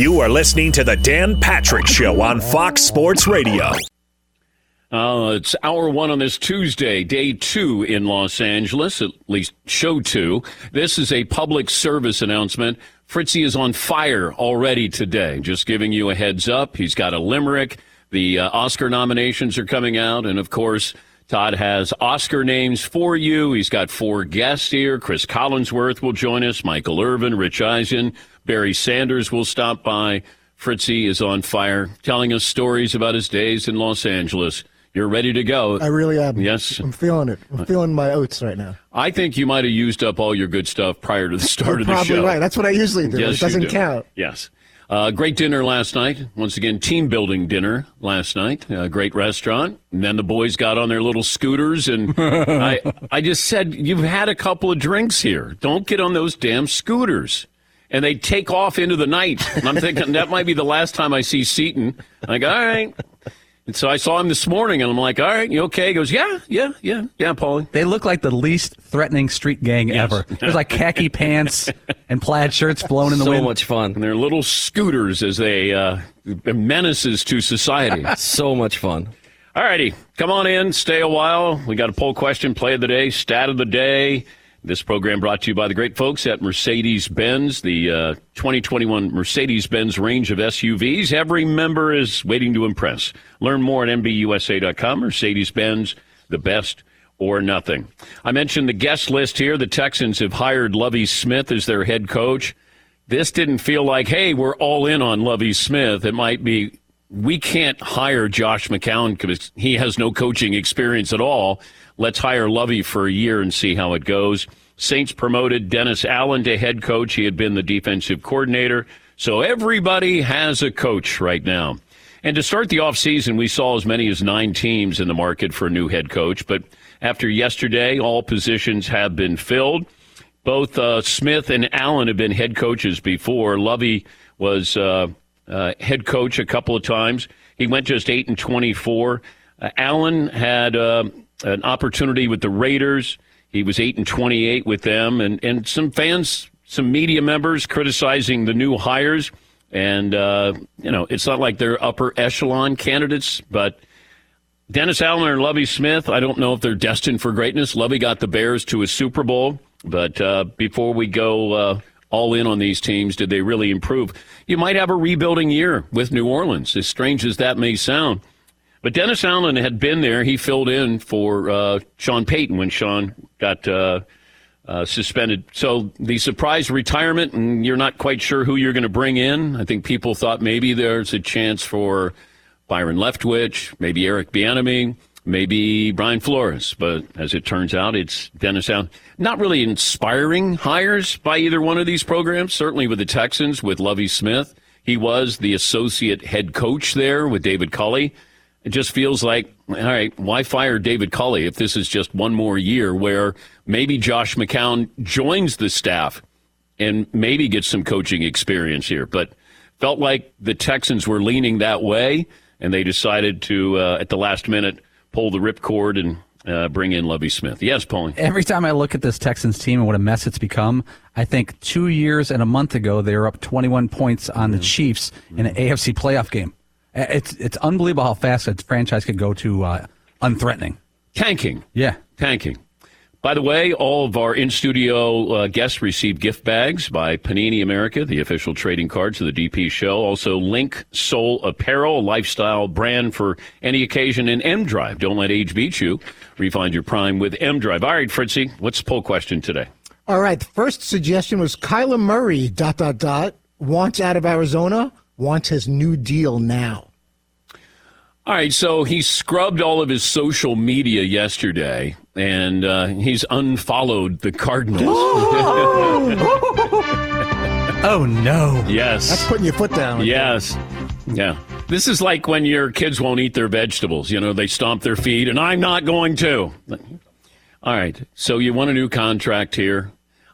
You are listening to the Dan Patrick Show on Fox Sports Radio. Uh, it's hour one on this Tuesday, day two in Los Angeles, at least show two. This is a public service announcement. Fritzy is on fire already today. Just giving you a heads up. He's got a limerick. The uh, Oscar nominations are coming out. And of course, Todd has Oscar names for you. He's got four guests here. Cris Collinsworth will join us. Michael Irvin, Rich Eisen, Barry Sanders will stop by. Fritzy is on fire, telling us stories about his days in Los Angeles. You're ready to go. I really am. Yes. I'm feeling it. I'm feeling my oats right now. I think you might have used up all your good stuff prior to the start You're of the probably show. Probably right. That's what I usually do. Yes, it doesn't do. count. Yes. Uh, great dinner last night. Once again, team building dinner last night. Uh, great restaurant. And then the boys got on their little scooters, and I, I just said, "You've had a couple of drinks here. Don't get on those damn scooters." And they take off into the night. And I'm thinking that might be the last time I see Seton. I go, all right. And so I saw him this morning, and I'm like, all right, you okay? He goes, yeah, yeah, yeah, yeah, Paulie. They look like the least threatening street gang Yes. ever. There's like khaki pants and plaid shirts blowing in the so wind. So much fun. And they're little scooters as they uh, menaces to society. So much fun. All righty, come on in, stay a while. We got a poll question, play of the day, stat of the day. This program brought to you by the great folks at Mercedes Benz, the uh, 2021 Mercedes Benz range of SUVs. Every member is waiting to impress. Learn more at MBUSA.com. Mercedes Benz, the best or nothing. I mentioned the guest list here. The Texans have hired Lovie Smith as their head coach. This didn't feel like, hey, we're all in on Lovie Smith. It might be, we can't hire Josh McCown because he has no coaching experience at all. Let's hire Lovie for a year and see how it goes. Saints promoted Dennis Allen to head coach. He had been the defensive coordinator. So everybody has a coach right now. And to start the offseason, we saw as many as nine teams in the market for a new head coach. But after yesterday, all positions have been filled. Both uh, Smith and Allen have been head coaches before. Lovie was uh, uh, head coach a couple of times. He went just eight and twenty-four. Uh, Allen had uh, an opportunity with the Raiders. He was eight and twenty-eight with them, and and some fans, some media members criticizing the new hires. And uh, you know, it's not like they're upper echelon candidates, but Dennis Allen and Lovie Smith, I don't know if they're destined for greatness. Lovie got the Bears to a Super Bowl, but uh, before we go uh, all in on these teams, did they really improve? You might have a rebuilding year with New Orleans, as strange as that may sound. But Dennis Allen had been there. He filled in for uh, Sean Payton when Sean got uh, uh, suspended. So the surprise retirement, and you're not quite sure who you're going to bring in. I think people thought maybe there's a chance for Byron Leftwich, maybe Eric Bieniemy, maybe Brian Flores. But as it turns out, it's Dennis Allen. Not really inspiring hires by either one of these programs. Certainly with the Texans, with Lovie Smith, he was the associate head coach there with David Culley. It just feels like, all right, why fire David Culley if this is just one more year where maybe Josh McCown joins the staff and maybe gets some coaching experience here? But felt like the Texans were leaning that way, and they decided to, uh, at the last minute, pull the ripcord and uh, bring in Lovie Smith. Yes, Paulie. Every time I look at this Texans team and what a mess it's become, I think two years and a month ago they were up 21 points on the Chiefs in an AFC playoff game. It's it's unbelievable how fast a franchise could go to uh, unthreatening. Tanking. Yeah. Tanking. By the way, all of our in studio uh, guests received gift bags by Panini America, the official trading cards of the DP show. Also, LinkSoul Apparel, a lifestyle brand for any occasion, and M Drive. Don't let age beat you. Refine your prime with M Drive. All right, Fritzy, what's the poll question today? All right. The first suggestion was Kyler Murray, dot, dot, dot, wants out of Arizona, wants his new deal now. All right, so he scrubbed all of his social media yesterday, and uh, he's unfollowed the Cardinals. Oh no! yes, That's putting your foot down. Yes. Yeah. This is like when your kids won't eat their vegetables. You know, they stomp their feet, and I'm not going to. All right. So you want a new contract here.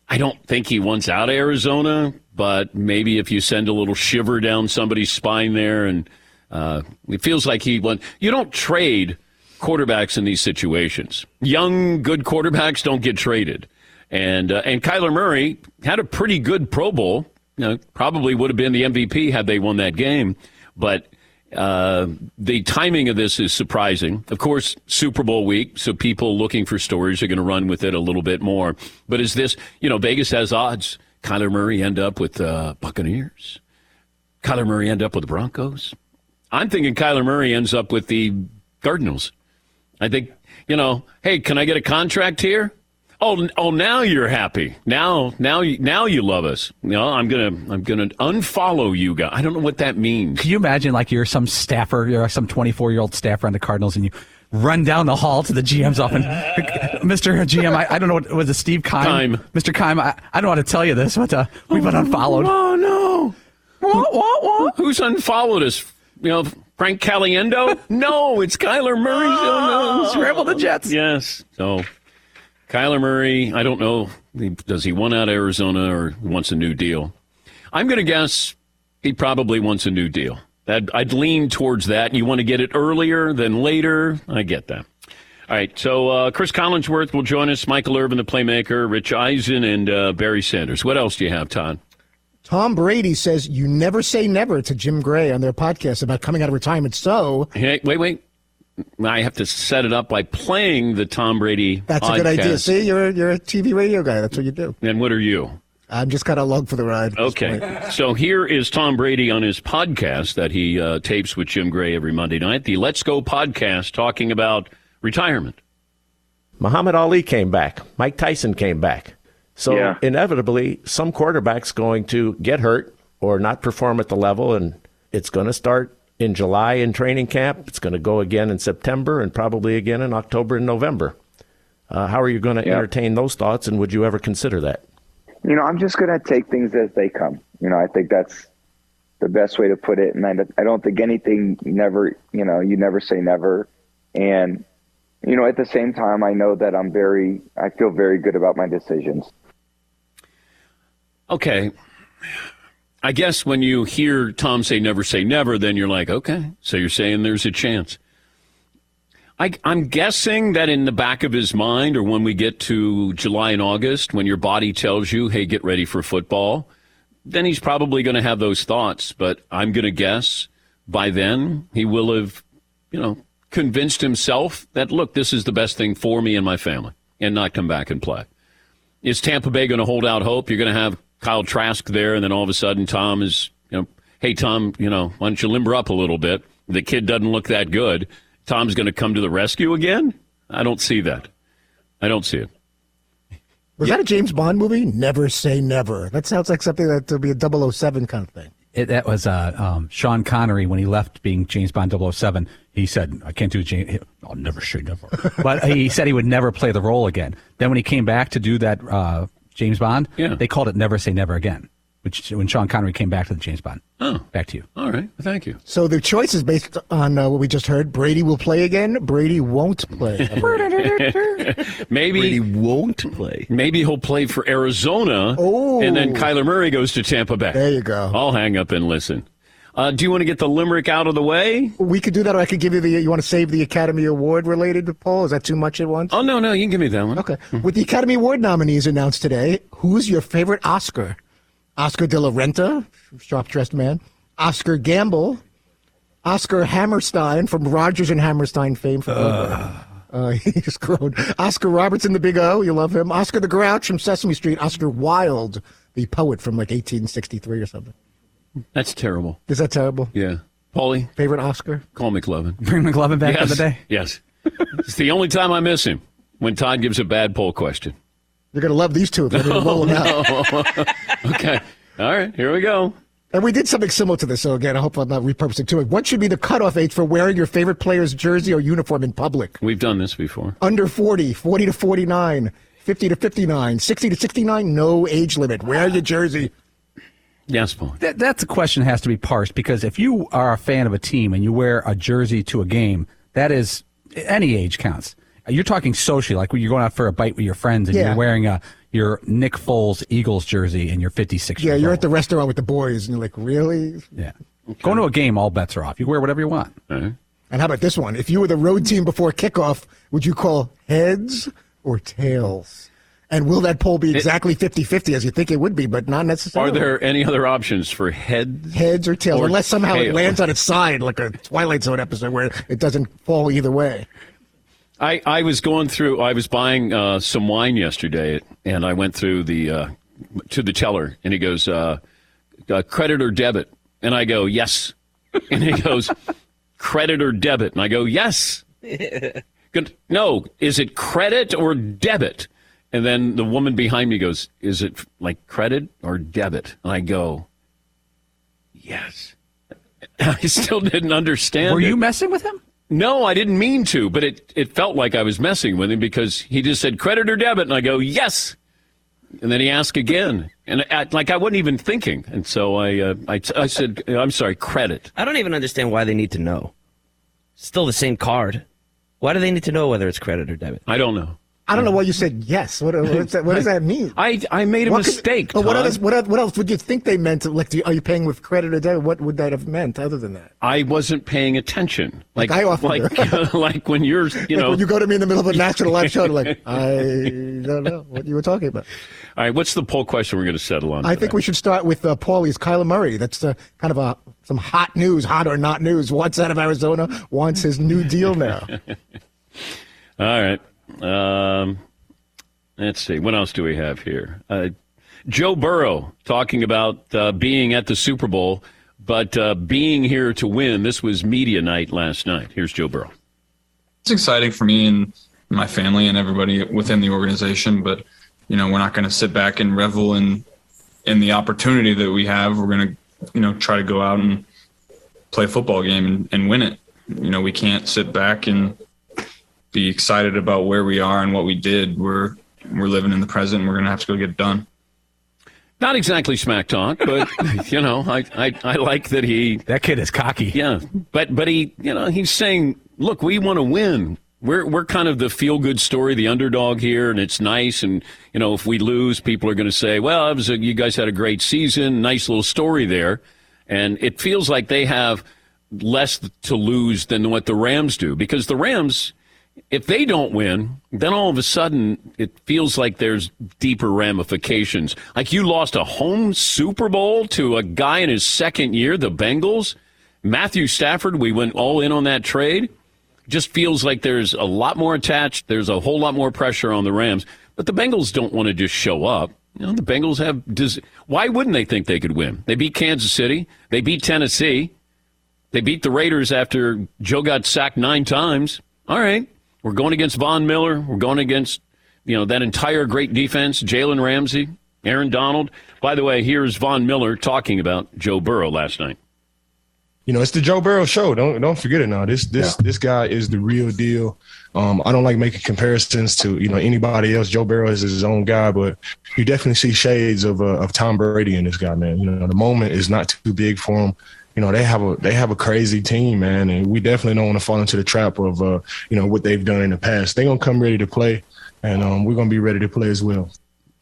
I don't think he wants out of Arizona, but maybe if you send a little shiver down somebody's spine there, and uh, it feels like he wants. You don't trade quarterbacks in these situations. Young, good quarterbacks don't get traded. And uh, and Kyler Murray had a pretty good Pro Bowl you know, probably would have been the MVP had they won that game. But uh, the timing of this is surprising. Of course, Super Bowl week, so people looking for stories are going to run with it a little bit more. But is this, you know, Vegas has odds. Kyler Murray end up with uh, Buccaneers. Kyler Murray end up with the Broncos. I'm thinking Kyler Murray ends up with the Cardinals. I think, you know, hey, can I get a contract here? Oh, oh, now you're happy. Now, now, now you love us. You know, I'm gonna, I'm gonna unfollow you guys. I don't know what that means. Can you imagine, like, you're some staffer, you're some 24 year old staffer on the Cardinals, and you run down the hall to the GM's office, Mr. GM, I, I don't know what was it, Steve Keim? Keim. Mr. Keim, I, I don't know how to tell you this, but uh, we've been unfollowed. Oh no! What, what, what? Who's unfollowed us? You know, Frank Caliendo? no, it's Kyler Murray. Oh, no. Scramble the Jets. Yes. So, Kyler Murray, I don't know. Does he want out of Arizona or wants a new deal? I'm going to guess he probably wants a new deal. That I'd lean towards that. You want to get it earlier than later. I get that. All right, so uh, Cris Collinsworth will join us, Michael Irvin, the playmaker, Rich Eisen, and uh, Barry Sanders. What else do you have, Todd? Tom Brady says you never say never to Jim Gray on their podcast about coming out of retirement. So, hey, wait, wait. I have to set it up by playing the Tom Brady. That's podcast. a good idea. See, you're you're a TV radio guy. That's what you do. And what are you? I'm just kind of along for the ride. Okay. So here is Tom Brady on his podcast that he uh, tapes with Jim Gray every Monday night, the Let's Go podcast, talking about retirement. Muhammad Ali came back. Mike Tyson came back. So Yeah. inevitably, some quarterback's going to get hurt or not perform at the level, and it's going to start in July in training camp. It's going to go again in September and probably again in October and November. Uh, how are you going to Yeah. entertain those thoughts, and would you ever consider that? you know, I'm just going to take things as they come. You know, I think that's the best way to put it. And I, I don't think anything never, you know, you never say never. And, you know, at the same time, I know that I'm very, I feel very good about my decisions. Okay. I guess when you hear Tom say never say never, then you're like, okay, so you're saying there's a chance. I, I'm guessing that in the back of his mind, or when we get to July and August, when your body tells you, hey, get ready for football, then he's probably going to have those thoughts. But I'm going to guess by then he will have, you know, convinced himself that, look, this is the best thing for me and my family, and not come back and play. Is Tampa Bay going to hold out hope? You're going to have Kyle Trask there, and then all of a sudden Tom is, you know, hey, Tom, you know, why don't you limber up a little bit? The kid doesn't look that good. Tom's going to come to the rescue again? I don't see that. I don't see it. Was that a James Bond movie? Never say never. That sounds like something that would be a 007 kind of thing. It, that was uh, um, Sean Connery when he left being James Bond 007. He said, I can't do James. I'll never say never. but he said he would never play the role again. Then when he came back to do that uh, James Bond, Yeah. they called it Never Say Never Again, which when Sean Connery came back to the James Bond. Oh. Back to you. All right. Thank you. So the choice is based on uh, what we just heard. Brady will play again. Brady won't play. Maybe Brady won't play. maybe he'll play for Arizona, Oh. and then Kyler Murray goes to Tampa Bay. There you go. I'll hang up and listen. Uh, do you want to get the limerick out of the way? we could do that, or I could give you the. You want to save the Academy Award related poll? Is that too much at once? Oh no, no, you can give me that one. Okay. With the Academy Award nominees announced today, who's your favorite Oscar? Oscar de la Renta, sharp dressed man. Oscar Gamble. Oscar Hammerstein from Rodgers and Hammerstein fame. From uh, he just grown. Oscar Robertson, the Big O, you love him. Oscar the Grouch from Sesame Street. Oscar Wilde, the poet from like 1863 or something. That's terrible. Is that terrible? Yeah, Paulie, Favorite Oscar? call McLovin. Bring McLovin back yes, for the day. yes. it's the only time I miss him when Todd gives a bad poll question. You're gonna love these two if they're gonna them out. Okay, all right, here we go. And we did something similar to this, so again, I hope I'm not repurposing too much. What should be the cutoff age for wearing your favorite player's jersey or uniform in public? We've done this before. Under 40, 40 to 49, 50 to 59, 60 to 69, no age limit. Wear your jersey. Yes, Paulie. That, that's a question that has to be parsed because if you are a fan of a team and you wear a jersey to a game, that is any age counts. You're talking socially, like when you're going out for a bite with your friends and Yeah. you're wearing a your Nick Foles Eagles jersey and you're 56 Yeah, years you're old. at the restaurant with the boys, and you're like, really? yeah. Going to a game, all bets are off. You wear whatever you want. All right. And how about this one? If you were the road team before kickoff, would you call heads or tails? And will that poll be exactly 50 50 as you think it would be, but not necessarily? Are there any other options for heads? heads or tails? or Unless somehow it lands on its side like a Twilight Zone episode where it doesn't fall either way. I, I was going through. I was buying uh, some wine yesterday, and I went through the uh, to the teller, and he goes, uh, uh, "Credit or debit?" And I go, "Yes." And he goes, "Credit or debit?" And I go, "Yes." Good. No, is it credit or debit? And then the woman behind me goes, "Is it like credit or debit?" And I go, "Yes." I still didn't understand. Were it. you messing with him? No, I didn't mean to, but it, it felt like I was messing with him because he just said credit or debit, and I go yes, and then he asked again, and I, like I wasn't even thinking, and so I, uh, I I said I'm sorry, credit. I don't even understand why they need to know. Still the same card. Why do they need to know whether it's credit or debit? I don't know. I don't know why you said yes. What, what's that, what does that mean? I I made a What could- mistake. But what else, what, else- what else would you think they meant? Like, do you, are you paying with credit or debit? What would that have meant other than that? I wasn't paying attention. Like Like I often like, like when you're you know. when you go to me in the middle of a national live show, like, I don't know what you were talking about. all right, what's the poll question we're going to settle on? I today? think we should start with uh, Paulie's Kyler Murray. That's uh, kind of a some hot news, hot or not news. Wants out of Arizona, wants his new deal now. All right. Um, let's see. What else do we have here? Uh, Joe Burrow talking about uh, being at the Super Bowl, but uh, being here to win. This was media night last night. Here's Joe Burrow. it's exciting for me and my family and everybody within the organization. But you know, we're not going to sit back and revel in in the opportunity that we have. We're going to you know try to go out and play a football game and, and win it. You know, we can't sit back and be excited about where we are and what we did. We're we're living in the present. And we're going to have to go get it done. Not exactly smack talk, but you know, I, I I like that he That kid is cocky. Yeah, but but he, you know, he's saying, look, we want to win. We're we're kind of the feel good story, the underdog here, and it's nice. And you know, if we lose, people are going to say, well, it was a, you guys had a great season, nice little story there. And it feels like they have less to lose than what the Rams do because the Rams, if they don't win, then all of a sudden it feels like there's deeper ramifications. Like you lost a home Super Bowl to a guy in his second year, the Bengals. Matthew Stafford, we went all in on that trade. Just feels like there's a lot more attached. There's a whole lot more pressure on the Rams. But the Bengals don't want to just show up. You know, the Bengals have. Why wouldn't they think they could win? They beat Kansas City. They beat Tennessee. They beat the Raiders after Joe got sacked nine times. All right, we're going against Von Miller. We're going against you know that entire great defense: Jalen Ramsey, Aaron Donald. By the way, here's Von Miller talking about Joe Burrow last night. you know, it's the Joe Burrow show. Don't don't forget it now. This this this guy is the real deal. Um, I don't like making comparisons to you know anybody else. Joe Burrow is his own guy, but you definitely see shades of uh, of Tom Brady in this guy, man. You know, the moment is not too big for him. You know, they have a they have a crazy team, man, and we definitely don't want to fall into the trap of uh, you know what they've done in the past. They're gonna come ready to play, and um, we're gonna be ready to play as well.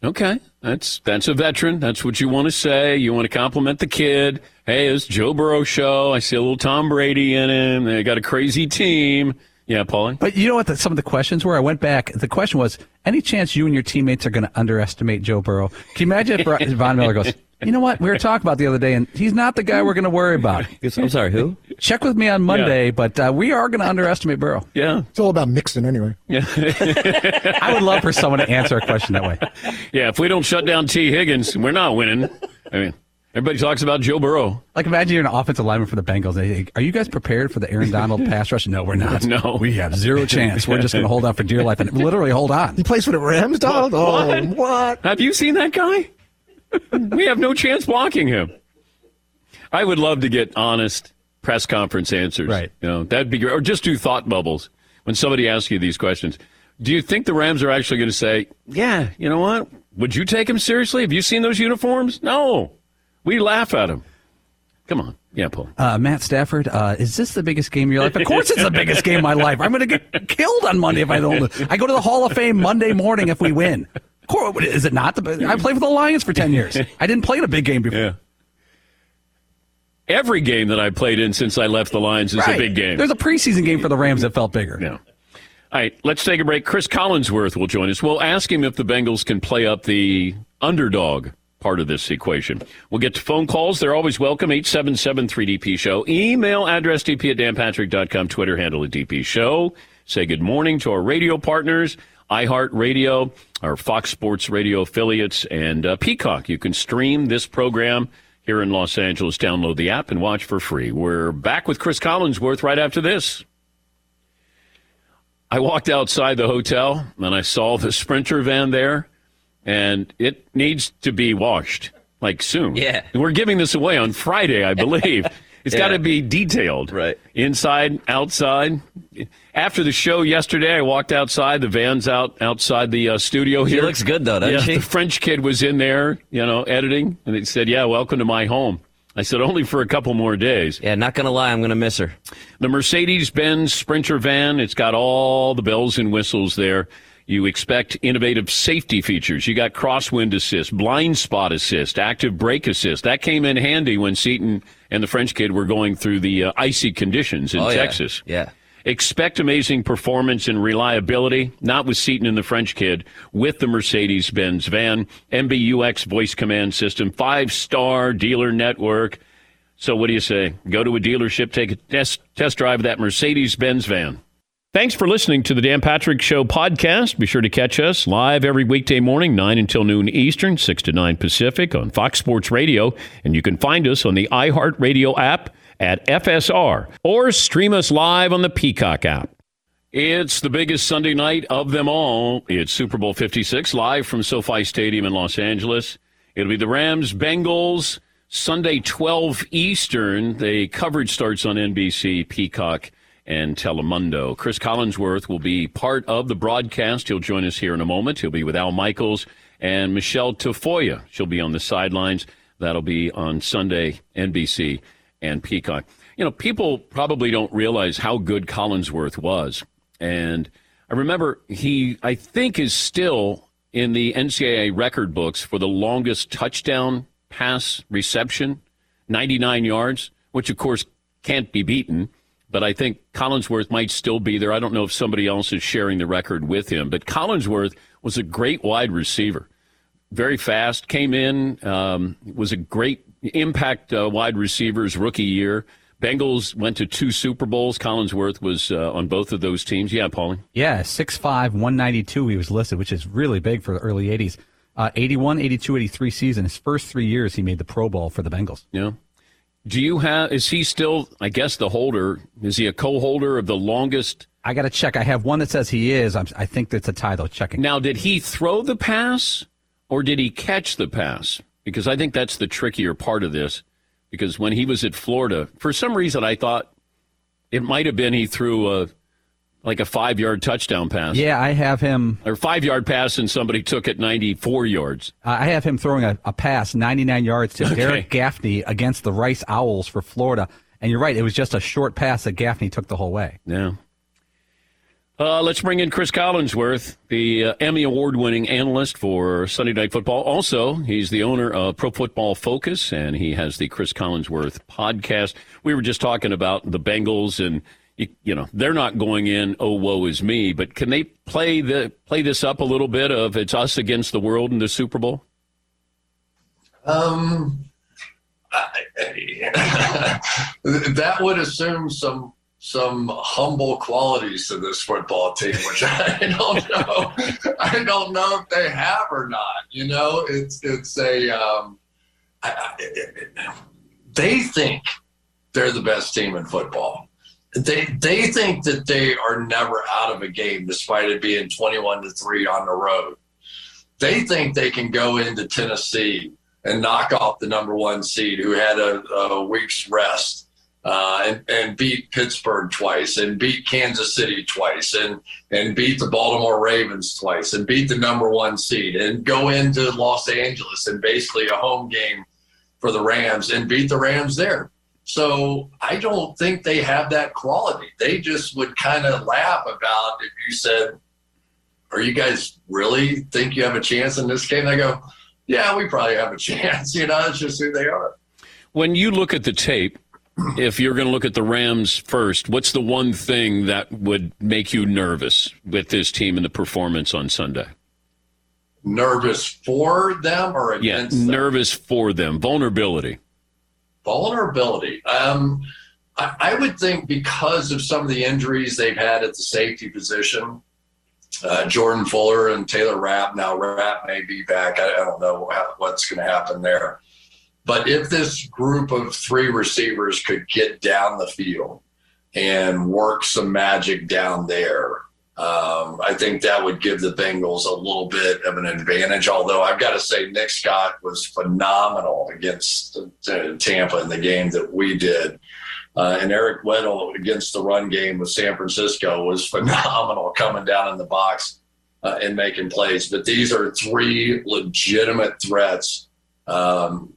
Okay, that's that's a veteran. That's what you want to say. You want to compliment the kid. Hey, it's Joe Burrow show. I see a little Tom Brady in him. They got a crazy team. Yeah, Paulie. But you know what? The, some of the questions were. I went back. The question was, any chance you and your teammates are going to underestimate Joe Burrow? Can you imagine if Ro- Von Miller goes, you know what? We were talking about the other day, and he's not the guy we're going to worry about. I'm sorry, who? Check with me on Monday, but uh, we are going to underestimate Burrow. Yeah, It's all about mixing anyway. Yeah, I would love for someone to answer a question that way. yeah. If we don't shut down Tee Higgins, we're not winning. I mean, everybody talks about Joe Burrow. Like, imagine you're an offensive lineman for the Bengals. They say, Are you guys prepared for the Aaron Donald pass rush? No, we're not. No. we have zero chance. We're just going to hold on for dear life and literally hold on. He plays for the Rams, Donald. Oh, what? Have you seen that guy? we have no chance blocking him. I would love to get honest press conference answers. Right. You know, that'd be great. Or just do thought bubbles when somebody asks you these questions. Do you think the Rams are actually going to say, yeah, you know what? Would you take him seriously? Have you seen those uniforms? No. We laugh at him. Come on. Yeah, Paul. Uh, Matt Stafford, uh, is this the biggest game of your life? Of course, it's the biggest game of my life. I'm going to get killed on Monday if I don't. I go to the Hall of Fame Monday morning if we win. Of course, is it not? The, I played for the Lions for ten years. I didn't play in a big game before. Yeah. Every game that I played in since I left the Lions is a big game. There's a preseason game for the Rams that felt bigger. Yeah. All right, let's take a break. Cris Collinsworth will join us. We'll ask him if the Bengals can play up the underdog part of this equation. We'll get to phone calls. They're always welcome. 877-3DP Show. Email address dp at danpatrick.com. Twitter handle at DP Show. Say good morning to our radio partners, iHeartRadio, our Fox Sports Radio affiliates, and uh, Peacock. You can stream this program here in Los Angeles. Download the app and watch for free. We're back with Cris Collinsworth right after this. I walked outside the hotel and I saw the Sprinter van there, and it needs to be washed like soon. Yeah. We're giving this away on Friday, I believe. It's Yeah. got to be detailed. Right. Inside, outside. After the show yesterday, I walked outside. The van's out outside the uh, studio She here. looks good, though, doesn't yeah, she? The French kid was in there, you know, editing, and he said, "Yeah, welcome to my home." I said, "Only for a couple more days." Yeah, not gonna lie, I'm gonna miss her. The Mercedes Benz Sprinter van, it's got all the bells and whistles there. You expect innovative safety features. You got crosswind assist, blind spot assist, active brake assist. That came in handy when Seton and the French kid were going through the uh, icy conditions in Oh, yeah. Texas. Yeah. Expect amazing performance and reliability, not with Seton and the French kid, with the Mercedes Benz van, MBUX voice command system, five star dealer network. So, what do you say? Go to a dealership, take a test, test drive of that Mercedes Benz van. Thanks for listening to the Dan Patrick Show podcast. Be sure to catch us live every weekday morning, 9 until noon Eastern, 6 to 9 Pacific on Fox Sports Radio. And you can find us on the iHeartRadio app at FSR or stream us live on the Peacock app. It's the biggest Sunday night of them all. It's Super Bowl 56 live from SoFi Stadium in Los Angeles. It'll be the Rams Bengals Sunday 12 Eastern. The coverage starts on NBC, Peacock, and Telemundo. Cris Collinsworth will be part of the broadcast. He'll join us here in a moment. He'll be with Al Michaels and Michelle Tafoya. She'll be on the sidelines. That'll be on Sunday, NBC and Peacock. You know, people probably don't realize how good Collinsworth was. And I remember he, I think, is still in the NCAA record books for the longest touchdown pass reception, 99 yards, which of course can't be beaten. But I think Collinsworth might still be there. I don't know if somebody else is sharing the record with him. But Collinsworth was a great wide receiver very fast. Came in, um, was a great impact uh, wide receivers rookie year. Bengals went to two Super Bowls. Collinsworth was uh, on both of those teams. Yeah, Paulie. Yeah, 6'5", 192 he was listed, which is really big for the early 80s. Uh, 81, 82, 83 season. His first three years, he made the Pro Bowl for the Bengals. Yeah. Do you have? Is he still? I guess the holder. Is he a co-holder of the longest? I got to check. I have one that says he is. I'm, I think that's a tie, though. Checking. Now, did he throw the pass or did he catch the pass? Because I think that's the trickier part of this. Because when he was at Florida, for some reason, I thought it might have been he threw a like a five yard touchdown pass. Yeah, I have him. Or five yard pass and somebody took it 94 yards. I have him throwing a, a pass 99 yards to Okay. Derrick Gaffney against the Rice Owls for Florida. And you're right, it was just a short pass that Gaffney took the whole way. Yeah. Uh, let's bring in Cris Collinsworth, the uh, Emmy Award winning analyst for Sunday Night Football. Also, he's the owner of Pro Football Focus, and he has the Cris Collinsworth podcast. We were just talking about the Bengals, and you, know they're not going in. Oh, woe is me! But can they play the play this up a little bit of it's us against the world in the Super Bowl? Um, that would assume some some humble qualities to this football team, which I don't know. I don't know if they have or not. You know, it's it's a um, I, I, they think they're the best team in football. They they think that they are never out of a game despite it being twenty one to three on the road. They think they can go into Tennessee and knock off the number one seed who had a, a week's rest uh, and, and beat Pittsburgh twice and beat Kansas City twice and, and beat the Baltimore Ravens twice and beat the number one seed and go into Los Angeles and basically a home game for the Rams and beat the Rams there. So I don't think they have that quality. They just would kind of laugh about if you said, Are you guys really think you have a chance in this game? They go, Yeah, we probably have a chance. You know, it's just who they are. When you look at the tape, if you're going to look at the Rams first, what's the one thing that would make you nervous with this team and the performance on Sunday? Nervous for them or Yeah, against them? nervous for them. Vulnerability. Vulnerability. Um, I, I would think because of some of the injuries they've had at the safety position, uh, Jordan Fuller and Taylor Rapp. Now Rapp may be back. I, I don't know how, what's going to happen there. But if this group of three receivers could get down the field and work some magic down there, um, I think that would give the Bengals a little bit of an advantage. Although I've got to say, Nick Scott was phenomenal against Tampa in the game that we did. Uh, and Eric Weddle against the run game with San Francisco was phenomenal coming down in the box uh, and making plays. But these are three legitimate threats um,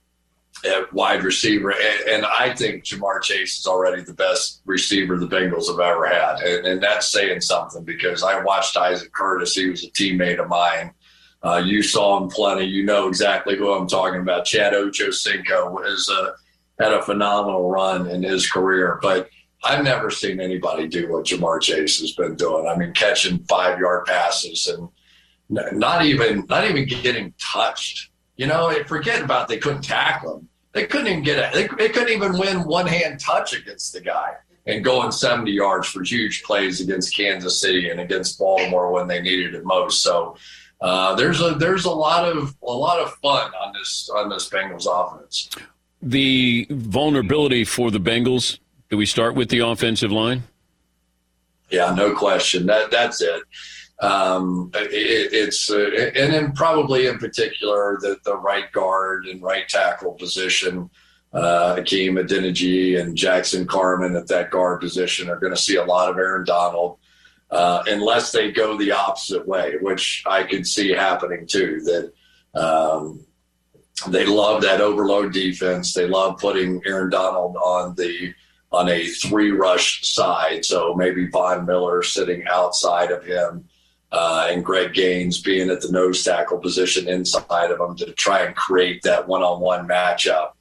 at wide receiver. And, and I think Ja'Marr Chase is already the best receiver the Bengals have ever had. And, and that's saying something because I watched Isaac Curtis. He was a teammate of mine. Uh, you saw him plenty. You know exactly who I'm talking about. Chad Ochocinco is a had a phenomenal run in his career, but I've never seen anybody do what Ja'Marr Chase has been doing. I mean, catching five yard passes and not even not even getting touched. You know, forget about they couldn't tackle him. They couldn't even get a, they, they couldn't even win one hand touch against the guy and going 70 yards for huge plays against Kansas City and against Baltimore when they needed it most. So uh, there's a there's a lot of a lot of fun on this on this Bengals offense. The vulnerability for the Bengals. Do we start with the offensive line? Yeah, no question. That that's it. Um, it it's uh, and then probably in particular the the right guard and right tackle position. Uh, Hakeem Adeniji and Jackson Carman at that guard position are going to see a lot of Aaron Donald, uh, unless they go the opposite way, which I could see happening too. That um, they love that overload defense. They love putting Aaron Donald on the on a three rush side. So maybe Von Miller sitting outside of him uh, and Greg Gaines being at the nose tackle position inside of him to try and create that one on one matchup.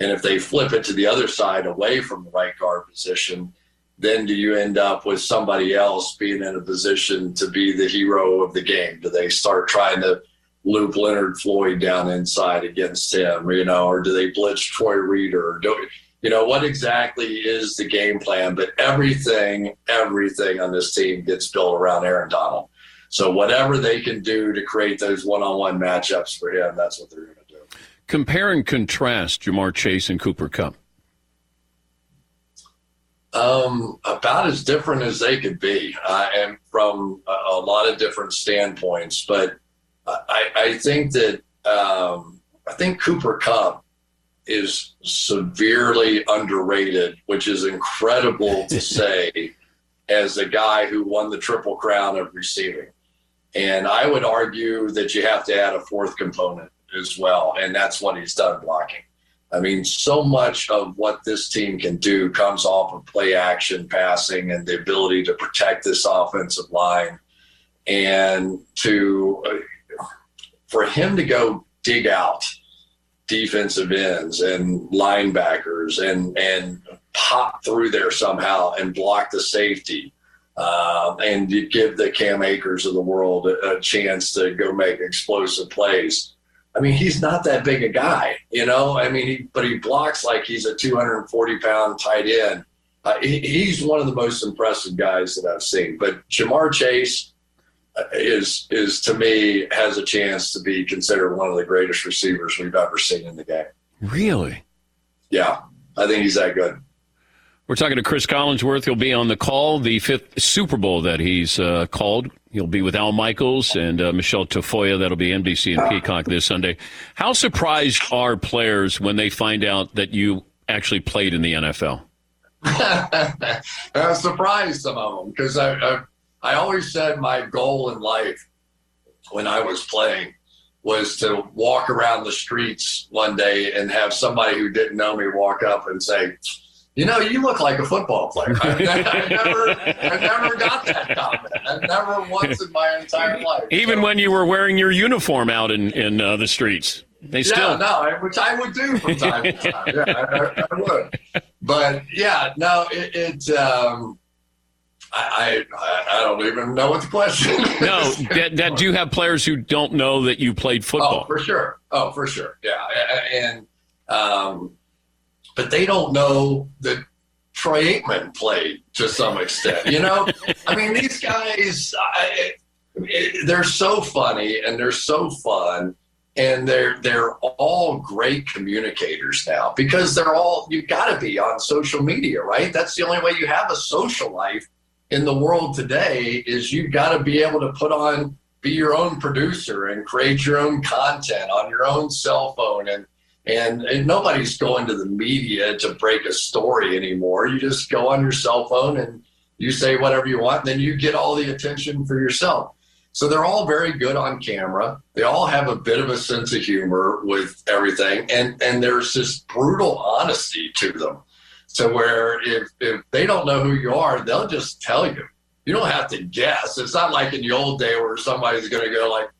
And if they flip it to the other side away from the right guard position, then do you end up with somebody else being in a position to be the hero of the game? Do they start trying to loop Leonard Floyd down inside against him, you know, or do they blitz Troy Reeder? Do, you know, what exactly is the game plan? But everything, everything on this team gets built around Aaron Donald. So whatever they can do to create those one-on-one matchups for him, that's what they're going to do. Compare and contrast Ja'Marr Chase and Cooper Kupp. Um, about as different as they could be, uh, and from a, a, lot of different standpoints. But I, I think that um, I think Cooper Kupp is severely underrated, which is incredible to say as a guy who won the triple crown of receiving. And I would argue that you have to add a fourth component as well, and that's what he's done blocking. I mean, so much of what this team can do comes off of play action passing and the ability to protect this offensive line. And to for him to go dig out defensive ends and linebackers and and pop through there somehow and block the safety. Uh, and you give the Cam Akers of the world a, a chance to go make explosive plays. I mean, he's not that big a guy, you know. I mean, he, but he blocks like he's a 240 pound tight end. Uh, he, he's one of the most impressive guys that I've seen. But Ja'Marr Chase is is to me has a chance to be considered one of the greatest receivers we've ever seen in the game. Really? Yeah, I think he's that good. We're talking to Cris Collinsworth. He'll be on the call, the fifth Super Bowl that he's uh, called. He'll be with Al Michaels and uh, Michelle Tafoya. That'll be NBC and Peacock this Sunday. How surprised are players when they find out that you actually played in the NFL? I surprised some of them because I, I I always said my goal in life when I was playing was to walk around the streets one day and have somebody who didn't know me walk up and say, you know, you look like a football player. I, I, never, I never got that comment. I never once in my entire life. Even so, when you were wearing your uniform out in in uh, the streets. They still yeah, no, which I would do from time to time. Yeah, I, I, would. But yeah, no, it. it um, I, I I don't even know what the question. Is. no. That, that do you have players who don't know that you played football? Oh, for sure. Oh, for sure. Yeah, and um, but they don't know that Troy Aikman played to some extent. You know, I mean, these guys, I, they're so funny and they're so fun. And they're they're all great communicators now because they're all you've got to be on social media, right? That's the only way you have a social life in the world today. Is you've got to be able to put on be your own producer and create your own content on your own cell phone and and, and nobody's going to the media to break a story anymore. You just go on your cell phone and you say whatever you want and then you get all the attention for yourself. So they're all very good on camera. They all have a bit of a sense of humor with everything and and there's this brutal honesty to them. To where if if they don't know who you are they'll just tell you. You don't have to guess. It's not like in the old day where somebody's going to go like,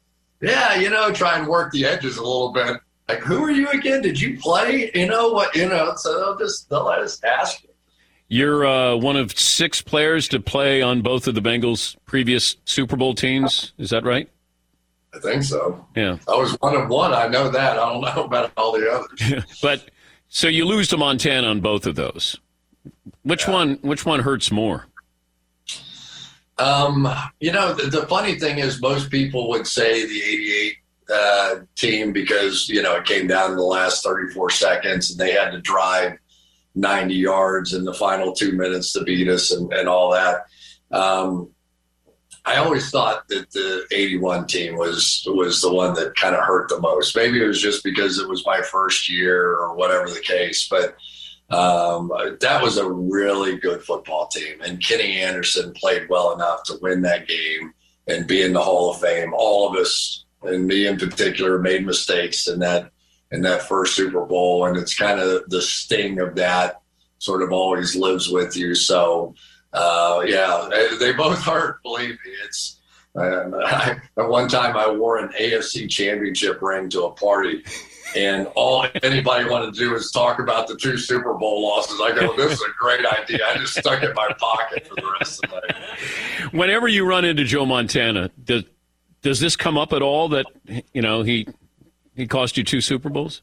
yeah, you know, try and work the edges a little bit. Like, who are you again? Did you play? You know what? You know, so they'll just they'll let us ask you. You're uh, one of six players to play on both of the Bengals' previous Super Bowl teams. Is that right? I think so. Yeah. I was one of one. I know that. I don't know about all the others. but so you lose to Montana on both of those. Which one? Which one hurts more? Um, you know, the, the funny thing is, most people would say the '88 uh, team because you know it came down to the last 34 seconds and they had to drive 90 yards in the final two minutes to beat us and, and all that. Um, I always thought that the 81 team was was the one that kind of hurt the most. Maybe it was just because it was my first year or whatever the case, but um, that was a really good football team. And Kenny Anderson played well enough to win that game and be in the Hall of Fame. All of us, and me in particular, made mistakes in that in that first Super Bowl, and it's kind of the sting of that sort of always lives with you. So, uh, yeah, they, both hurt. Believe me, it's. Um, I, at one time, I wore an AFC Championship ring to a party, and all anybody wanted to do was talk about the two Super Bowl losses. I go, "This is a great idea." I just stuck it in my pocket for the rest of the night. Whenever you run into Joe Montana, does does this come up at all? That you know he he cost you two Super Bowls.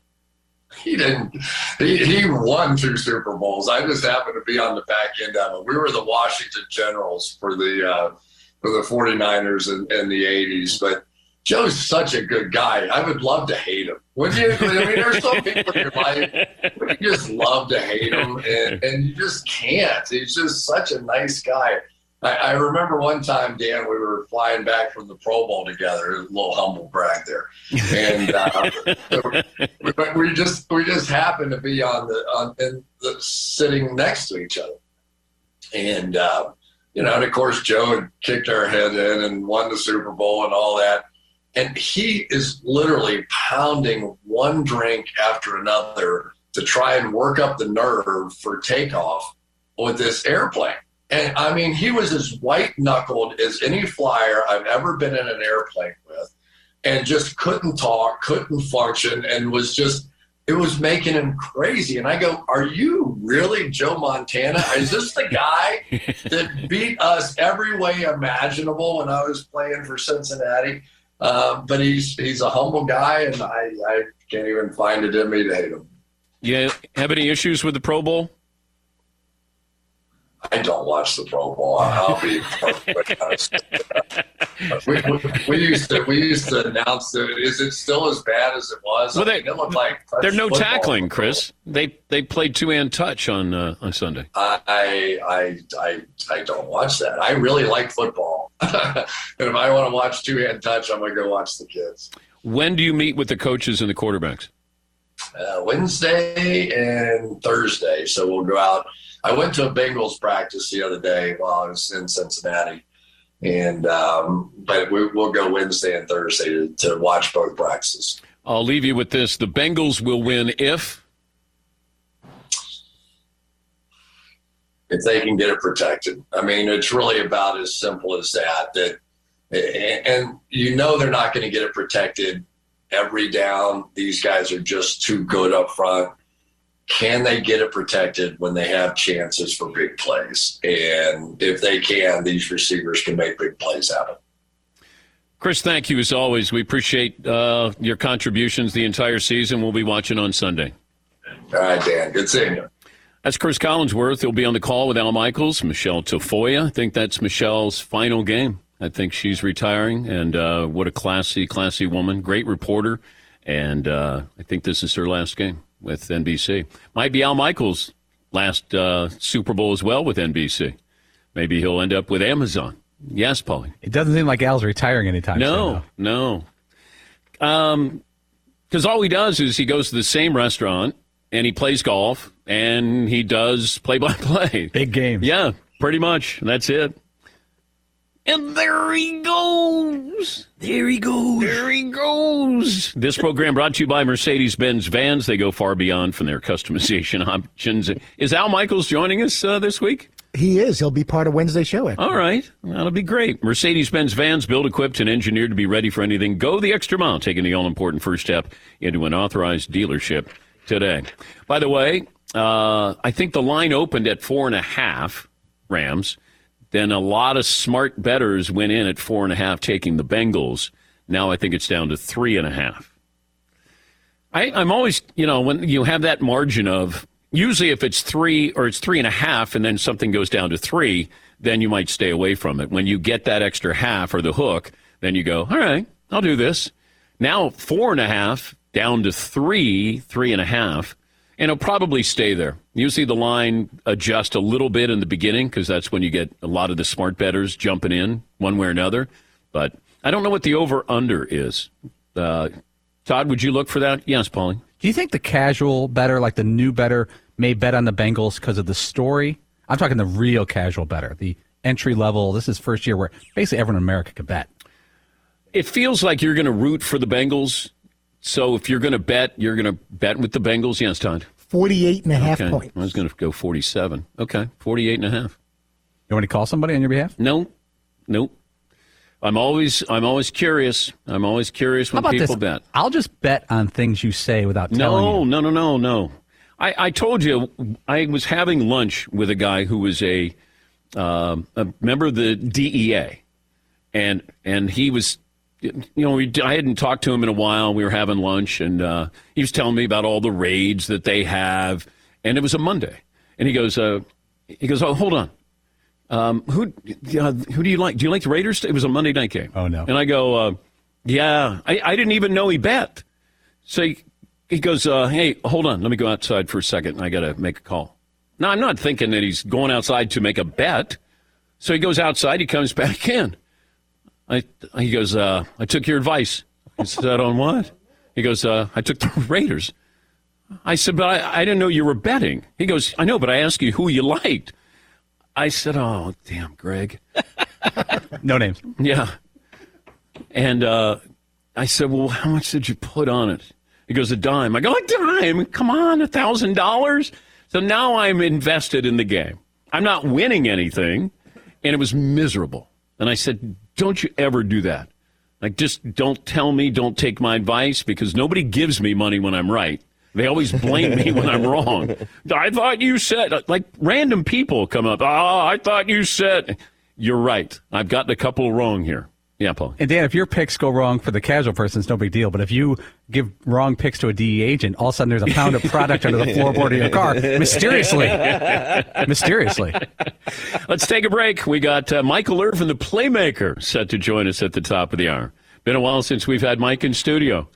He didn't. He, he won two Super Bowls. I just happened to be on the back end of it. We were the Washington Generals for the uh, for the 49ers in, in the 80s. But Joe's such a good guy. I would love to hate him. Would you? I mean, there's some people in your life you just love to hate him, and, and you just can't. He's just such a nice guy. I, I remember one time, Dan, we were flying back from the Pro Bowl together. A little humble brag there, and uh, but we just we just happened to be on the on in the, sitting next to each other, and uh, you know, and of course, Joe had kicked our head in and won the Super Bowl and all that. And he is literally pounding one drink after another to try and work up the nerve for takeoff with this airplane. And I mean, he was as white knuckled as any flyer I've ever been in an airplane with, and just couldn't talk, couldn't function, and was just, it was making him crazy. And I go, Are you really Joe Montana? Is this the guy that beat us every way imaginable when I was playing for Cincinnati? Uh, but he's he's a humble guy, and I, I can't even find it in me to hate him. You have any issues with the Pro Bowl? I don't watch the Pro Bowl. I'll be perfectly honest. we, we, we used to we used to announce it. Is it still as bad as it was? Well, I they- mean, it looked like There's no football. tackling, Cris. They they played two hand touch on uh, on Sunday. I, I I I don't watch that. I really like football, and if I want to watch two hand touch, I'm gonna go watch the kids. When do you meet with the coaches and the quarterbacks? uh, Wednesday and Thursday. So we'll go out. I went to a Bengals practice the other day while I was in Cincinnati, and um, but we, we'll go Wednesday and Thursday to, to watch both practices. I'll leave you with this: the Bengals will win if if they can get it protected. I mean, it's really about as simple as that. That and you know they're not going to get it protected every down. These guys are just too good up front. Can they get it protected when they have chances for big plays? And if they can, these receivers can make big plays out of it. Cris, thank you as always. We appreciate uh, your contributions the entire season. We'll be watching on Sunday. All right, Dan. Good seeing you. That's Cris Collinsworth. He'll be on the call with Al Michaels, Michelle Tafoya. I think that's Michelle's final game. I think she's retiring, and uh, what a classy, classy woman. Great reporter, and uh, I think this is her last game with NBC. Might be Al Michaels' last uh, Super Bowl as well with NBC. Maybe he'll end up with Amazon. Yes, Paulie. It doesn't seem like Al's retiring anytime no, soon. No, no. Um, because all he does is he goes to the same restaurant and he plays golf and he does play by play. Big games. Yeah, pretty much. That's it. And there he goes. There he goes. There he goes. This program brought to you by Mercedes Benz Vans. They go far beyond from their customization options. Is Al Michaels joining us uh, this week? He is. He'll be part of Wednesday show. Actually. All right. That'll be great. Mercedes Benz vans built, equipped, and engineered to be ready for anything. Go the extra mile, taking the all important first step into an authorized dealership today. By the way, uh, I think the line opened at four and a half Rams. Then a lot of smart betters went in at four and a half, taking the Bengals. Now I think it's down to three and a half. I, I'm always, you know, when you have that margin of usually if it's three or it's three and a half and then something goes down to three, then you might stay away from it. When you get that extra half or the hook, then you go, all right, I'll do this. Now four and a half down to three, three and a half, and it'll probably stay there. Usually the line adjusts a little bit in the beginning because that's when you get a lot of the smart betters jumping in one way or another. But I don't know what the over under is. Uh, Todd, would you look for that? Yes, Paulie. Do you think the casual better, like the new better, may bet on the Bengals because of the story? I'm talking the real casual better, the entry level. This is first year where basically everyone in America could bet. It feels like you're going to root for the Bengals. So if you're going to bet, you're going to bet with the Bengals. Yes, Todd. 48 and a half okay. points. I was going to go 47. Okay, 48 and a half. You want to call somebody on your behalf? No, nope. I'm always I'm always curious. I'm always curious when people this? bet. I'll just bet on things you say without telling no, you. No, no, no, no, I, I told you I was having lunch with a guy who was a, um, a member of the DEA, and and he was, you know, we, I hadn't talked to him in a while. We were having lunch, and uh, he was telling me about all the raids that they have, and it was a Monday, and he goes, uh, he goes, oh, hold on. Um, who uh, who do you like? Do you like the Raiders? It was a Monday night game. Oh no! And I go, uh, yeah. I, I didn't even know he bet. So he, he goes, uh, hey, hold on. Let me go outside for a second. I got to make a call. Now I'm not thinking that he's going outside to make a bet. So he goes outside. He comes back in. I he goes, uh, I took your advice. I said, on what? He goes, uh, I took the Raiders. I said, but I, I didn't know you were betting. He goes, I know, but I asked you who you liked. I said, "Oh, damn, Greg." no names. Yeah. And uh, I said, "Well, how much did you put on it?" He goes, "A dime." I go, "A dime? Come on, a thousand dollars." So now I'm invested in the game. I'm not winning anything, and it was miserable. And I said, "Don't you ever do that? Like, just don't tell me. Don't take my advice because nobody gives me money when I'm right." They always blame me when I'm wrong. I thought you said, like random people come up. Oh, I thought you said. You're right. I've gotten a couple wrong here. Yeah, Paul. And Dan, if your picks go wrong for the casual person, it's no big deal. But if you give wrong picks to a DE agent, all of a sudden there's a pound of product under the floorboard of your car, mysteriously. mysteriously. Let's take a break. We got uh, Michael Irvin, the playmaker, set to join us at the top of the hour. Been a while since we've had Mike in studio.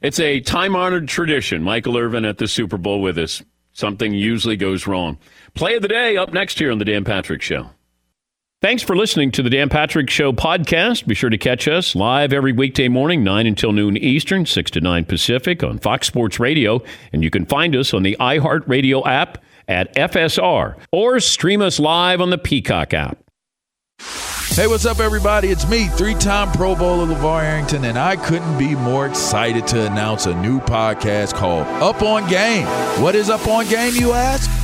It's a time honored tradition. Michael Irvin at the Super Bowl with us. Something usually goes wrong. Play of the day up next here on The Dan Patrick Show. Thanks for listening to the Dan Patrick Show podcast. Be sure to catch us live every weekday morning, 9 until noon Eastern, 6 to 9 Pacific on Fox Sports Radio. And you can find us on the iHeartRadio app at FSR or stream us live on the Peacock app. Hey, what's up, everybody? It's me, three time Pro Bowler LeVar Arrington, and I couldn't be more excited to announce a new podcast called Up on Game. What is Up on Game, you ask?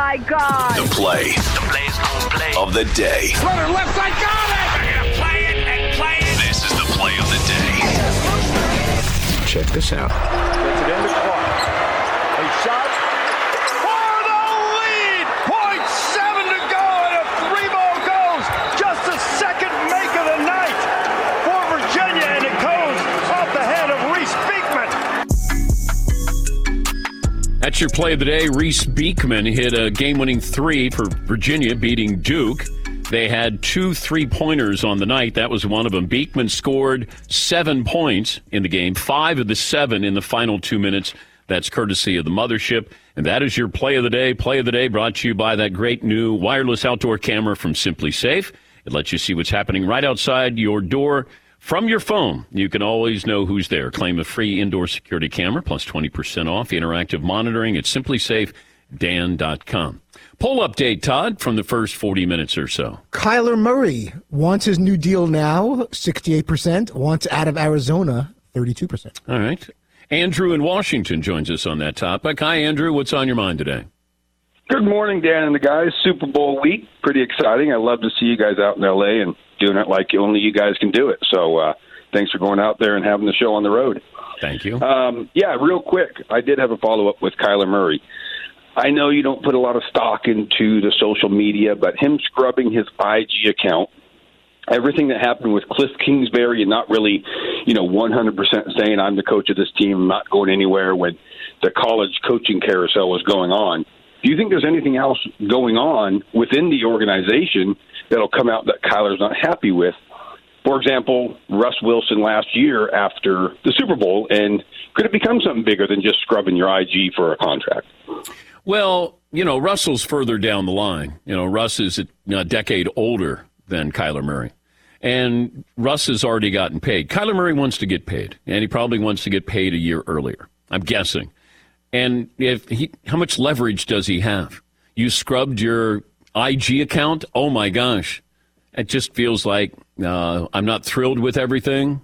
My God. The play, the play's gonna play of the day. Runner left side, got it! They're gonna play it and play it. This is the play of the day. Check this out. That's your play of the day. Reece Beekman hit a game winning three for Virginia, beating Duke. They had two three pointers on the night. That was one of them. Beekman scored seven points in the game, five of the seven in the final two minutes. That's courtesy of the mothership. And that is your play of the day. Play of the day brought to you by that great new wireless outdoor camera from SimpliSafe. It lets you see what's happening right outside your door from your phone. You can always know who's there. Claim a free indoor security camera plus 20% off interactive monitoring at simplysafedan.com. Poll update, Todd, from the first 40 minutes or so. Kyler Murray wants his new deal now, 68%, wants out of Arizona, 32%. All right. Andrew in Washington joins us on that topic. Hi, Andrew. What's on your mind today? Good morning, Dan and the guys. Super Bowl week, pretty exciting. I love to see you guys out in LA and doing it like only you guys can do it. So, uh, thanks for going out there and having the show on the road. Thank you. Um, yeah, real quick, I did have a follow up with Kyler Murray. I know you don't put a lot of stock into the social media, but him scrubbing his IG account, everything that happened with Cliff Kingsbury and not really, you know, 100% saying I'm the coach of this team, I'm not going anywhere when the college coaching carousel was going on. Do you think there's anything else going on within the organization that'll come out that Kyler's not happy with? For example, Russ Wilson last year after the Super Bowl, and could it become something bigger than just scrubbing your IG for a contract? Well, you know, Russell's further down the line. You know, Russ is a, decade older than Kyler Murray. And Russ has already gotten paid. Kyler Murray wants to get paid, and he probably wants to get paid a year earlier. I'm guessing. And if he, how much leverage does he have? You scrubbed your IG account. Oh my gosh, it just feels like uh, I'm not thrilled with everything.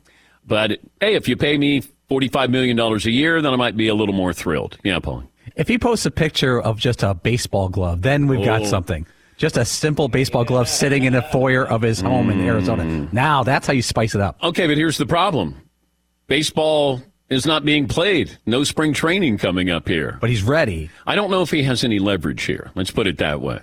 But hey, if you pay me forty-five million dollars a year, then I might be a little more thrilled. Yeah, Paul. If he posts a picture of just a baseball glove, then we've got Oh. something. Just a simple baseball glove sitting in the foyer of his home in Arizona. Now that's how you spice it up. Okay, but here's the problem: baseball is not being played. No spring training coming up here. But he's ready. I don't know if he has any leverage here. Let's put it that way.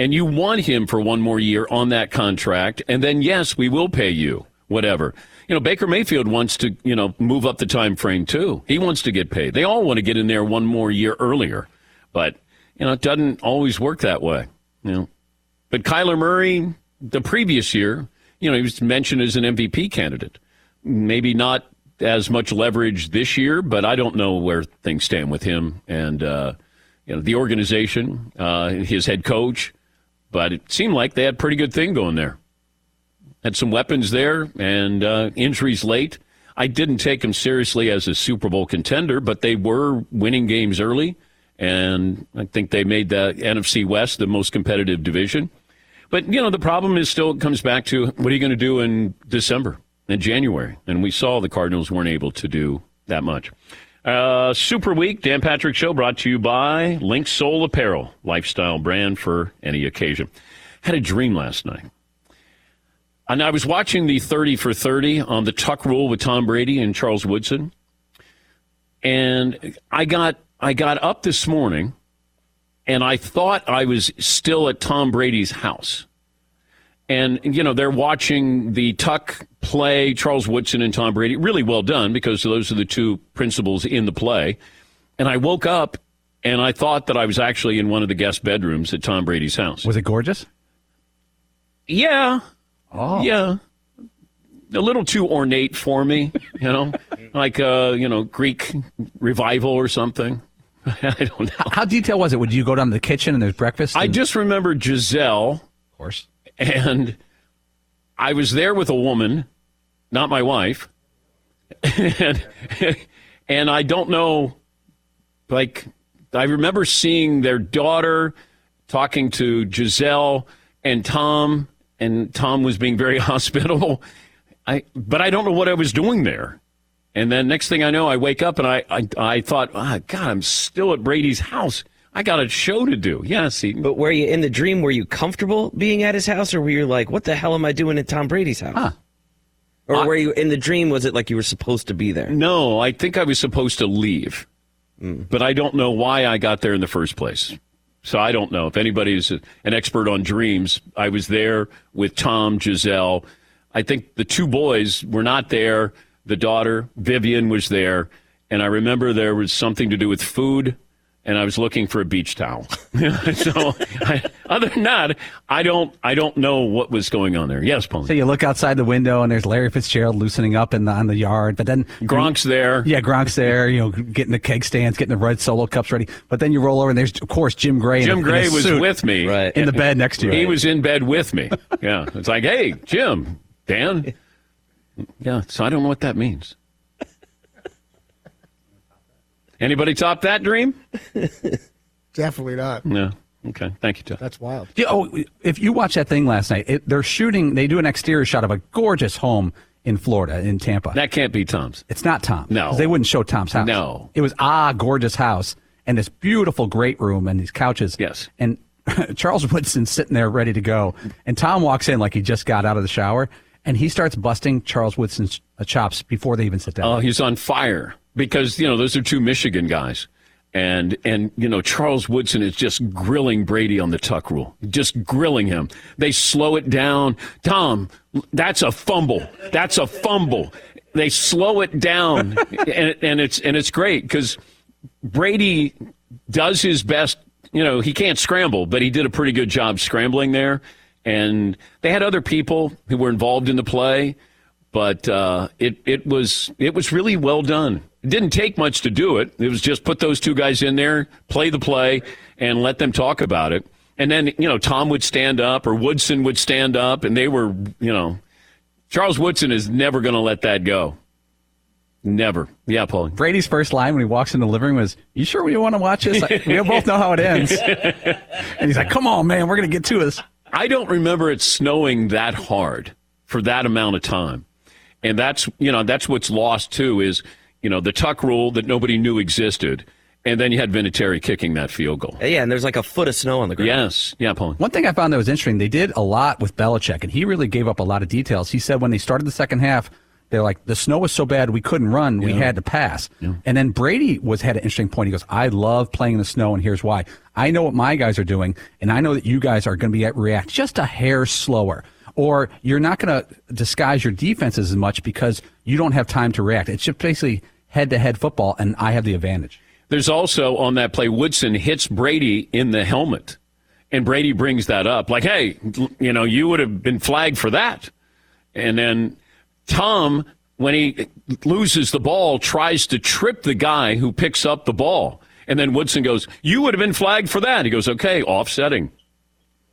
And you want him for one more year on that contract, and then yes, we will pay you whatever. You know, Baker Mayfield wants to, you know, move up the time frame too. He wants to get paid. They all want to get in there one more year earlier, but you know, it doesn't always work that way. You know, but Kyler Murray, the previous year, you know, he was mentioned as an MVP candidate. Maybe not as much leverage this year, but I don't know where things stand with him and uh, you know the organization, uh, his head coach. But it seemed like they had a pretty good thing going there. Had some weapons there and uh, injuries late. I didn't take them seriously as a Super Bowl contender, but they were winning games early, and I think they made the NFC West the most competitive division. But you know, the problem is still it comes back to what are you going to do in December and January? And we saw the Cardinals weren't able to do that much. Uh, Super Week, Dan Patrick Show, brought to you by LinkSoul Apparel, lifestyle brand for any occasion. Had a dream last night. And I was watching the 30 for 30 on the Tuck Rule with Tom Brady and Charles Woodson. And I got I got up this morning and I thought I was still at Tom Brady's house. And, you know, they're watching the Tuck play, Charles Woodson and Tom Brady. Really well done because those are the two principals in the play. And I woke up and I thought that I was actually in one of the guest bedrooms at Tom Brady's house. Was it gorgeous? Yeah. Oh. Yeah. A little too ornate for me, you know, like, uh, you know, Greek revival or something. I don't know. How detailed was it? Would you go down to the kitchen and there's breakfast? I just remember Gisele. Of course. And I was there with a woman, not my wife. and, and I don't know, like, I remember seeing their daughter talking to Gisele and Tom, and Tom was being very hospitable. I, but I don't know what I was doing there. And then next thing I know, I wake up and I, I, I thought, ah, God, I'm still at Brady's house. I got a show to do. Yeah, see. But were you in the dream? Were you comfortable being at his house, or were you like, "What the hell am I doing at Tom Brady's house"? Or were you in the dream? Was it like you were supposed to be there? No, I think I was supposed to leave, hmm. but I don't know why I got there in the first place. So I don't know if anybody's an expert on dreams. I was there with Tom, Gisele. I think the two boys were not there. The daughter, Vivian, was there. And I remember there was something to do with food, and I was looking for a beach towel. so I, other than that, I don't, I don't know what was going on there. Yes, Paul. So you look outside the window and there's Larry Fitzgerald loosening up in the, on the yard, but then Gronk's there. Yeah, Gronk's there. You know, getting the keg stands, getting the red solo cups ready. But then you roll over and there's of course Jim Gray. Jim in Gray a was suit with me in the bed next to you. He was in bed with me. Yeah, it's like, hey, Jim, Dan. Yeah, so I don't know what that means. Anybody top that dream? Definitely not. No. Okay. Thank you, Jeff. That's wild. Yeah, oh, if you watched that thing last night, it, they're shooting. They do an exterior shot of a gorgeous home in Florida, in Tampa. That can't be Tom's. It's not Tom. No. 'cause they wouldn't show Tom's house. No. it was ah gorgeous house and this beautiful great room and these couches. Yes. and Charles Woodson's sitting there ready to go, and Tom walks in like he just got out of the shower, and he starts busting Charles Woodson's uh, chops before they even sit down. Oh, he's on fire because you know those are two Michigan guys, and and you know Charles Woodson is just grilling Brady on the tuck rule, just grilling him. They slow it down. Tom, that's a fumble. That's a fumble. They slow it down, and, and it's and it's great because Brady does his best. You know, he can't scramble, but he did a pretty good job scrambling there. And they had other people who were involved in the play, but uh, it it was it was really well done. It didn't take much to do it. It was just put those two guys in there, play the play, and let them talk about it. And then you know Tom would stand up or Woodson would stand up, and they were you know Charles Woodson is never going to let that go. Never. Yeah, Paul. Brady's first line when he walks in the living room was, "You sure we want to watch this? we both know how it ends." and he's like, "Come on, man, we're going to get to this." I don't remember it snowing that hard for that amount of time. And that's, you know, that's what's lost too is, you know, the tuck rule that nobody knew existed. And then you had Vinatieri kicking that field goal. Yeah, and there's like a foot of snow on the ground. Yes. Yeah, Paul. One thing I found that was interesting, they did a lot with Belichick, and he really gave up a lot of details. He said when they started the second half, they're like, the snow was so bad we couldn't run, we Yeah. had to pass. And then Brady was had an interesting point. He goes, I love playing in the snow, and here's why. I know what my guys are doing, and I know that you guys are going to be at react just a hair slower. Or you're not going to disguise your defenses as much because you don't have time to react. It's just basically head to head football, and I have the advantage. There's also on that play, Woodson hits Brady in the helmet. And Brady brings that up like, hey, you know, you would have been flagged for that. And then Tom, when he loses the ball, tries to trip the guy who picks up the ball. And then Woodson goes, You would have been flagged for that. He goes, Okay, offsetting.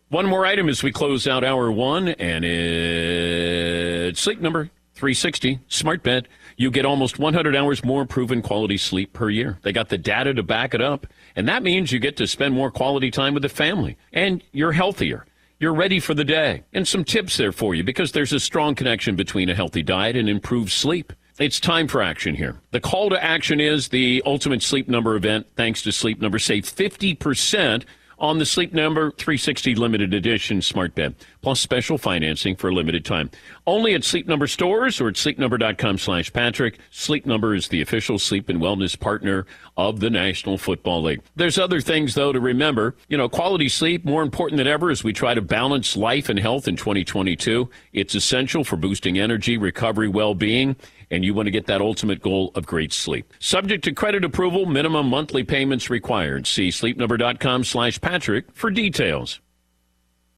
One more item as we close out hour one, and it's sleep number 360, smart bed. You get almost 100 hours more proven quality sleep per year. They got the data to back it up, and that means you get to spend more quality time with the family, and you're healthier. You're ready for the day. And some tips there for you because there's a strong connection between a healthy diet and improved sleep. It's time for action here. The call to action is the Ultimate Sleep Number event. Thanks to Sleep Number, save 50% on the Sleep Number 360 limited edition smart bed, plus special financing for a limited time. Only at Sleep Number stores or at sleepnumber.com slash Patrick. Sleep Number is the official sleep and wellness partner of the National Football League. There's other things, though, to remember. You know, quality sleep, more important than ever as we try to balance life and health in 2022. It's essential for boosting energy, recovery, well-being and you want to get that ultimate goal of great sleep. Subject to credit approval, minimum monthly payments required. See sleepnumber.com slash Patrick for details.